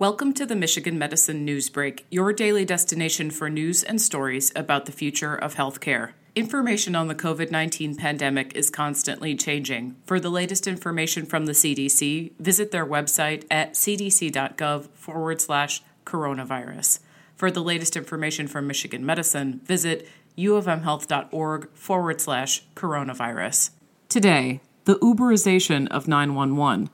Welcome to the Michigan Medicine Newsbreak, your daily destination for news and stories about the future of healthcare. Information on the COVID 19 pandemic is constantly changing. For the latest information from the CDC, visit their website at cdc.gov forward slash coronavirus. For the latest information from Michigan Medicine, visit uofmhealth.org forward slash coronavirus. Today, the Uberization of 911.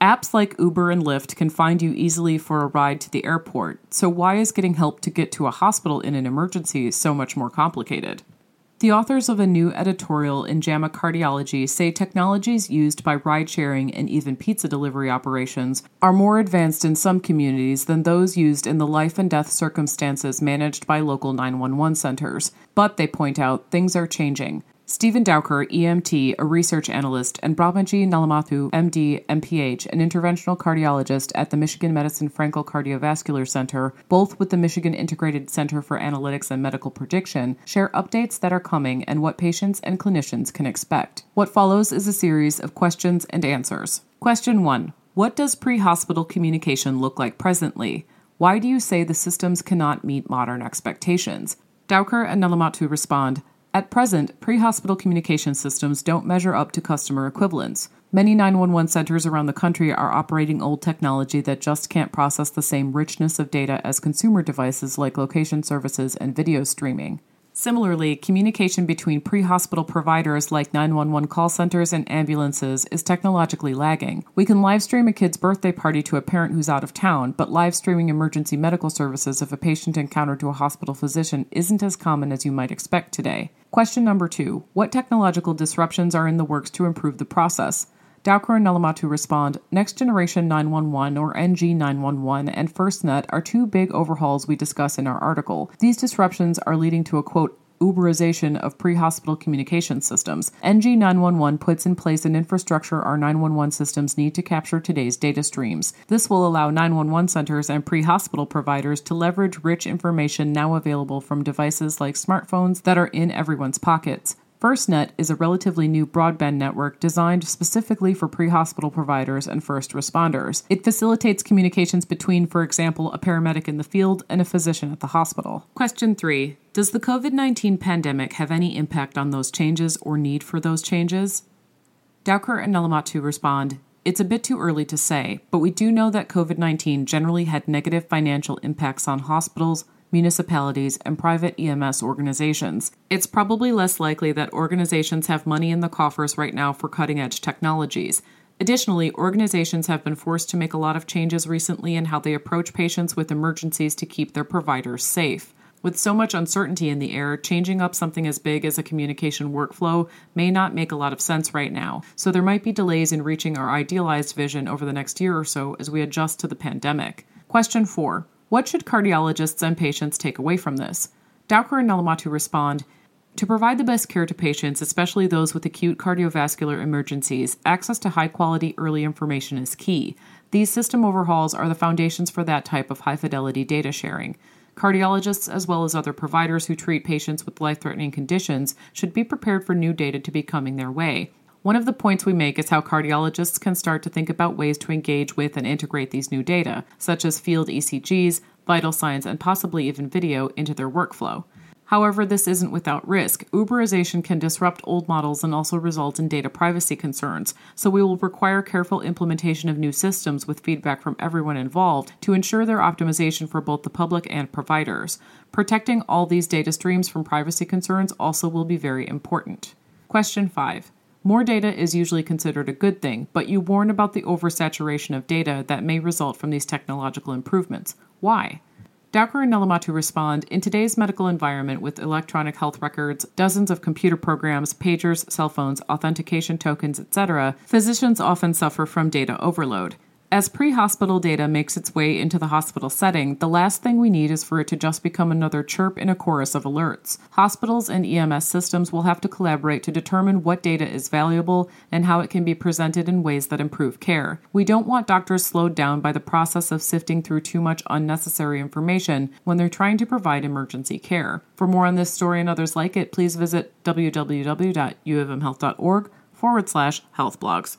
Apps like Uber and Lyft can find you easily for a ride to the airport, so why is getting help to get to a hospital in an emergency so much more complicated? The authors of a new editorial in JAMA Cardiology say technologies used by ride sharing and even pizza delivery operations are more advanced in some communities than those used in the life and death circumstances managed by local 911 centers. But they point out things are changing. Stephen Dowker, EMT, a research analyst, and Brahmajee Nallamothu, MD, MPH, an interventional cardiologist at the Michigan Medicine Frankel Cardiovascular Center, both with the Michigan Integrated Center for Analytics and Medical Prediction, share updates that are coming and what patients and clinicians can expect. What follows is a series of questions and answers. Question 1 What does pre hospital communication look like presently? Why do you say the systems cannot meet modern expectations? Dowker and Nallamothu respond at present, pre hospital communication systems don't measure up to customer equivalents. Many 911 centers around the country are operating old technology that just can't process the same richness of data as consumer devices like location services and video streaming. Similarly, communication between pre hospital providers like 911 call centers and ambulances is technologically lagging. We can live stream a kid's birthday party to a parent who's out of town, but live streaming emergency medical services of a patient encountered to a hospital physician isn't as common as you might expect today. Question number two What technological disruptions are in the works to improve the process? Dowker and Nallamothu respond Next Generation 911 or NG 911 and FirstNet are two big overhauls we discuss in our article. These disruptions are leading to a quote, Uberization of pre hospital communication systems. NG 911 puts in place an infrastructure our 911 systems need to capture today's data streams. This will allow 911 centers and pre hospital providers to leverage rich information now available from devices like smartphones that are in everyone's pockets. FirstNet is a relatively new broadband network designed specifically for pre hospital providers and first responders. It facilitates communications between, for example, a paramedic in the field and a physician at the hospital. Question 3 Does the COVID 19 pandemic have any impact on those changes or need for those changes? Dowker and Nallamothu respond it's a bit too early to say, but we do know that COVID 19 generally had negative financial impacts on hospitals, municipalities, and private EMS organizations. It's probably less likely that organizations have money in the coffers right now for cutting edge technologies. Additionally, organizations have been forced to make a lot of changes recently in how they approach patients with emergencies to keep their providers safe. With so much uncertainty in the air, changing up something as big as a communication workflow may not make a lot of sense right now, so there might be delays in reaching our idealized vision over the next year or so as we adjust to the pandemic. Question 4 what should cardiologists and patients take away from this? Dowker and Nallamothu respond To provide the best care to patients, especially those with acute cardiovascular emergencies, access to high quality early information is key. These system overhauls are the foundations for that type of high fidelity data sharing. Cardiologists, as well as other providers who treat patients with life threatening conditions, should be prepared for new data to be coming their way. One of the points we make is how cardiologists can start to think about ways to engage with and integrate these new data, such as field ECGs, vital signs, and possibly even video, into their workflow. However, this isn't without risk. Uberization can disrupt old models and also result in data privacy concerns, so we will require careful implementation of new systems with feedback from everyone involved to ensure their optimization for both the public and providers. Protecting all these data streams from privacy concerns also will be very important. Question 5. More data is usually considered a good thing, but you warn about the oversaturation of data that may result from these technological improvements. Why? Dowker and Nallamothu respond In today's medical environment with electronic health records, dozens of computer programs, pagers, cell phones, authentication tokens, etc., physicians often suffer from data overload. As pre hospital data makes its way into the hospital setting, the last thing we need is for it to just become another chirp in a chorus of alerts. Hospitals and EMS systems will have to collaborate to determine what data is valuable and how it can be presented in ways that improve care. We don't want doctors slowed down by the process of sifting through too much unnecessary information when they're trying to provide emergency care. For more on this story and others like it, please visit www.uofmhealth.org forward slash health blogs.